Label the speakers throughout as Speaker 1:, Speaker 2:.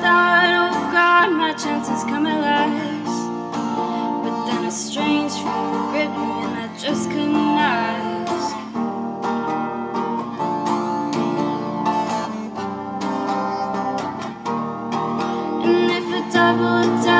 Speaker 1: thought, oh God, my chances come at last. But then a strange fear gripped me, and I just couldn't ask. And if a double.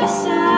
Speaker 1: myself.